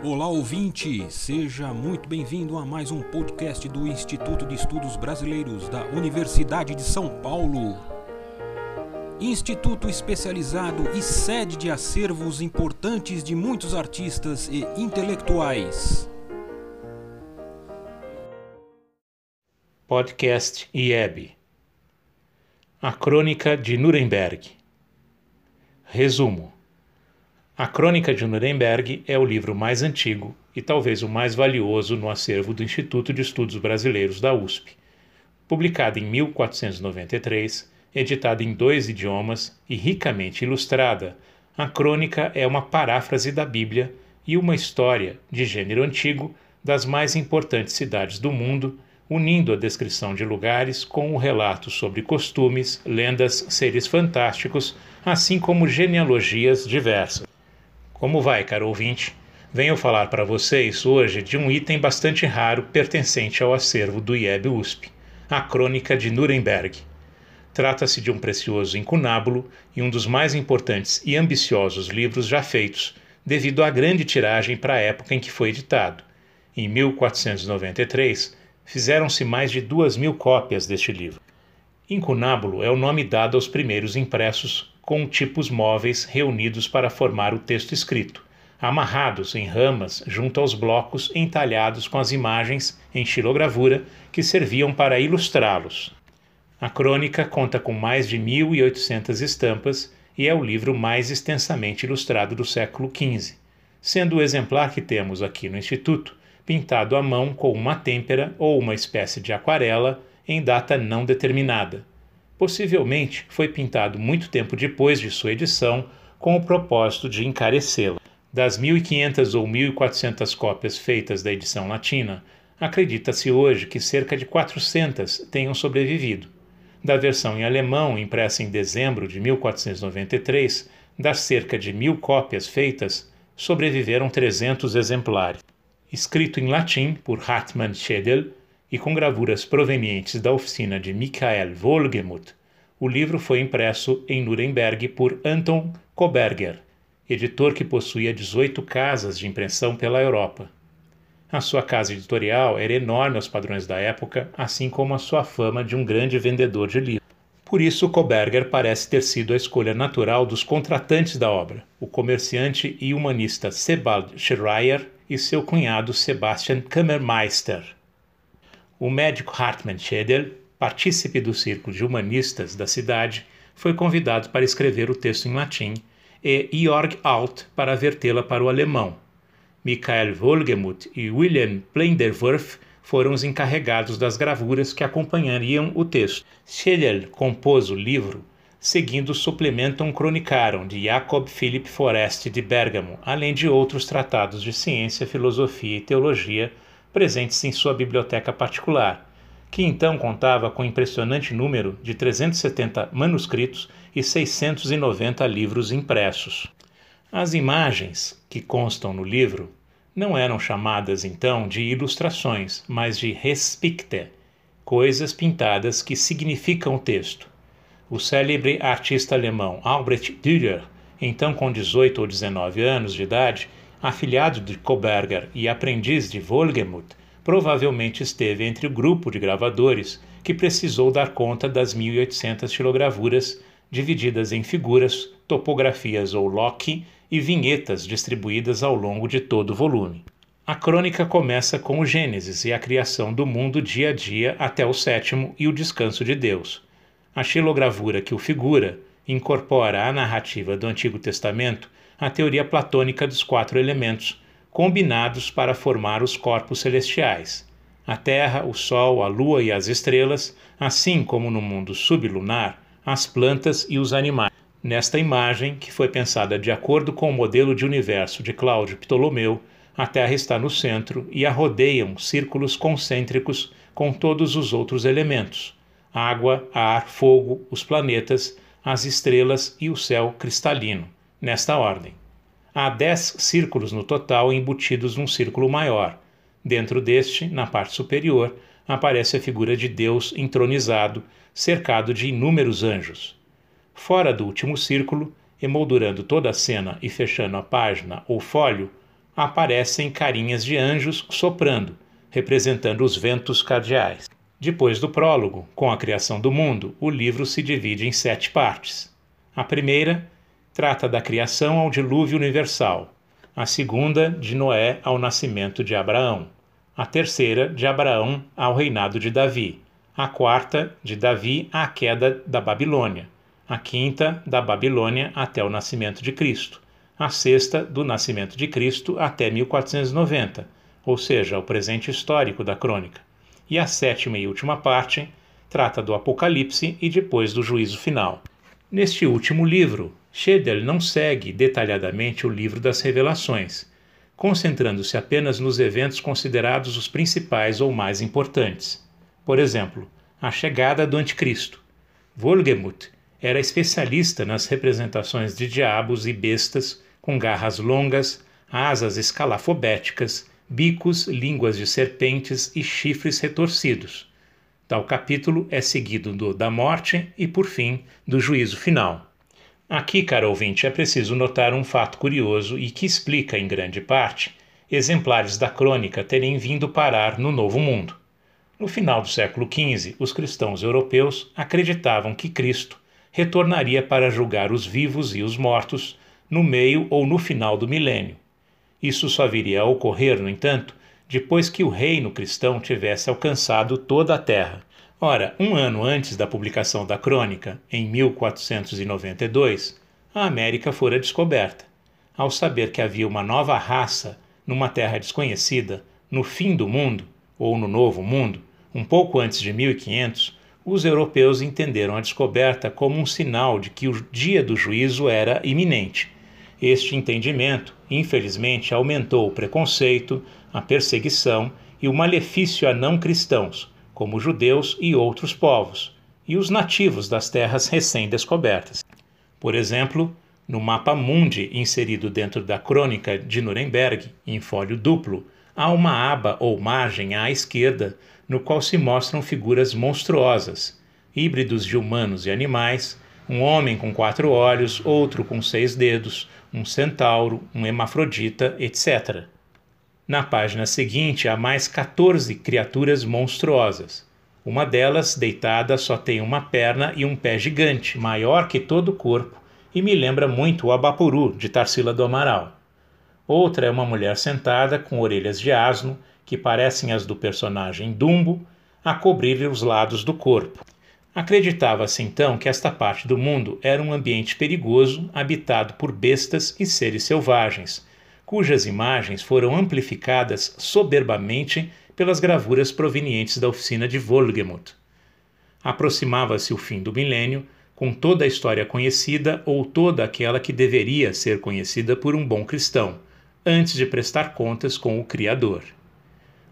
Olá ouvinte, seja muito bem-vindo a mais um podcast do Instituto de Estudos Brasileiros da Universidade de São Paulo. Instituto especializado e sede de acervos importantes de muitos artistas e intelectuais. Podcast IEB A Crônica de Nuremberg Resumo A Crônica de Nuremberg é o livro mais antigo e talvez o mais valioso no acervo do Instituto de Estudos Brasileiros da USP. Publicada em 1493, editada em dois idiomas e ricamente ilustrada, a crônica é uma paráfrase da Bíblia e uma história, de gênero antigo, das mais importantes cidades do mundo, unindo a descrição de lugares com o relato sobre costumes, lendas, seres fantásticos, assim como genealogias diversas. Como vai, caro ouvinte? Venho falar para vocês hoje de um item bastante raro pertencente ao acervo do IEB USP, a Crônica de Nuremberg. Trata-se de um precioso incunábulo e um dos mais importantes e ambiciosos livros já feitos, devido à grande tiragem para a época em que foi editado. Em 1493, fizeram-se mais de duas mil cópias deste livro. Incunábulo é o nome dado aos primeiros impressos com tipos móveis reunidos para formar o texto escrito, amarrados em ramas junto aos blocos entalhados com as imagens em xilogravura que serviam para ilustrá-los. A crônica conta com mais de 1.800 estampas e é o livro mais extensamente ilustrado do século XV, sendo o exemplar que temos aqui no Instituto pintado à mão com uma têmpera ou uma espécie de aquarela em data não determinada Possivelmente foi pintado muito tempo depois de sua edição, com o propósito de encarecê-la. Das 1.500 ou 1.400 cópias feitas da edição latina, acredita-se hoje que cerca de 400 tenham sobrevivido. Da versão em alemão, impressa em dezembro de 1493, das cerca de mil cópias feitas, sobreviveram 300 exemplares. Escrito em latim por Hartmann Schedel, e com gravuras provenientes da oficina de Michael Wohlgemuth, o livro foi impresso em Nuremberg por Anton Koberger, editor que possuía 18 casas de impressão pela Europa. A sua casa editorial era enorme aos padrões da época, assim como a sua fama de um grande vendedor de livros. Por isso, Koberger parece ter sido a escolha natural dos contratantes da obra, o comerciante e humanista Sebald Schreier e seu cunhado Sebastian Kammermeister. O médico Hartmann Schedel, partícipe do círculo de humanistas da cidade, foi convidado para escrever o texto em latim e Georg Alt para vertê-la para o alemão. Michael Wohlgemuth e William Plenderwerf foram os encarregados das gravuras que acompanhariam o texto. Schedel compôs o livro seguindo o Supplementum Chronicarum de Jacob Philipp Forest de Bergamo, além de outros tratados de ciência, filosofia e teologia presentes em sua biblioteca particular, que então contava com um impressionante número de 370 manuscritos e 690 livros impressos. As imagens que constam no livro não eram chamadas então de ilustrações, mas de Respickte, coisas pintadas que significam o texto. O célebre artista alemão Albrecht Dürer, então com 18 ou 19 anos de idade, afilhado de Koberger e aprendiz de Wohlgemuth, provavelmente esteve entre o grupo de gravadores que precisou dar conta das 1.800 xilogravuras divididas em figuras, topografias ou lock e vinhetas distribuídas ao longo de todo o volume. A crônica começa com o Gênesis e a criação do mundo dia a dia até o sétimo e o descanso de Deus. A xilogravura que o figura incorpora à narrativa do Antigo Testamento a teoria platônica dos quatro elementos, combinados para formar os corpos celestiais: a Terra, o Sol, a Lua e as estrelas, assim como no mundo sublunar, as plantas e os animais. Nesta imagem, que foi pensada de acordo com o modelo de universo de Cláudio Ptolomeu, a Terra está no centro e a rodeiam círculos concêntricos com todos os outros elementos: água, ar, fogo, os planetas, as estrelas e o céu cristalino nesta ordem. Há dez círculos no total embutidos num círculo maior. Dentro deste, na parte superior, aparece a figura de Deus entronizado, cercado de inúmeros anjos. Fora do último círculo, emoldurando toda a cena e fechando a página ou fólio, aparecem carinhas de anjos soprando, representando os ventos cardeais. Depois do prólogo, com a criação do mundo, o livro se divide em sete partes. A primeira trata da criação ao dilúvio universal, a segunda, de Noé ao nascimento de Abraão, a terceira, de Abraão ao reinado de Davi, a quarta, de Davi à queda da Babilônia, a quinta, da Babilônia até o nascimento de Cristo, a sexta, do nascimento de Cristo até 1490, ou seja, o presente histórico da crônica e a sétima e última parte trata do Apocalipse e depois do juízo final. Neste último livro, Schedel não segue detalhadamente o livro das Revelações, concentrando-se apenas nos eventos considerados os principais ou mais importantes. Por exemplo, a chegada do Anticristo. Wolgemuth era especialista nas representações de diabos e bestas com garras longas, asas escalafobéticas bicos, línguas de serpentes e chifres retorcidos. Tal capítulo é seguido do da morte e, por fim, do juízo final. Aqui, caro ouvinte, é preciso notar um fato curioso e que explica, em grande parte, exemplares da crônica terem vindo parar no Novo Mundo. No final do século XV, os cristãos europeus acreditavam que Cristo retornaria para julgar os vivos e os mortos no meio ou no final do milênio isso só viria a ocorrer, no entanto, depois que o reino cristão tivesse alcançado toda a terra. Ora, um ano antes da publicação da crônica, em 1492, a América fora descoberta. Ao saber que havia uma nova raça numa terra desconhecida, no fim do mundo, ou no Novo Mundo, um pouco antes de 1500, os europeus entenderam a descoberta como um sinal de que o dia do juízo era iminente este entendimento, infelizmente, aumentou o preconceito, a perseguição e o malefício a não cristãos, como judeus e outros povos, e os nativos das terras recém-descobertas. Por exemplo, no mapa mundi inserido dentro da Crônica de Nuremberg, em folho duplo, há uma aba ou margem à esquerda no qual se mostram figuras monstruosas, híbridos de humanos e animais, um homem com quatro olhos, outro com seis dedos, um centauro, um hermafrodita, etc. Na página seguinte há mais 14 criaturas monstruosas. Uma delas, deitada, só tem uma perna e um pé gigante, maior que todo o corpo, e me lembra muito o Abapuru, de Tarsila do Amaral. Outra é uma mulher sentada com orelhas de asno, que parecem as do personagem Dumbo, a cobrir os lados do corpo. Acreditava-se então que esta parte do mundo era um ambiente perigoso, habitado por bestas e seres selvagens, cujas imagens foram amplificadas soberbamente pelas gravuras provenientes da oficina de Wolgemuth. Aproximava-se o fim do milênio, com toda a história conhecida ou toda aquela que deveria ser conhecida por um bom cristão, antes de prestar contas com o Criador.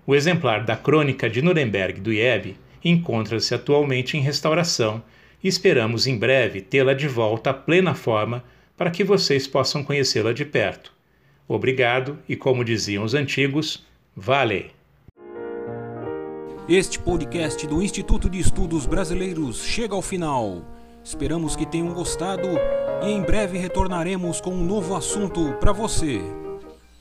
O exemplar da Crônica de Nuremberg do Iebe encontra-se atualmente em restauração e esperamos em breve tê-la de volta à plena forma para que vocês possam conhecê-la de perto. Obrigado e, como diziam os antigos, vale! Este podcast do Instituto de Estudos Brasileiros chega ao final. Esperamos que tenham gostado e em breve retornaremos com um novo assunto para você.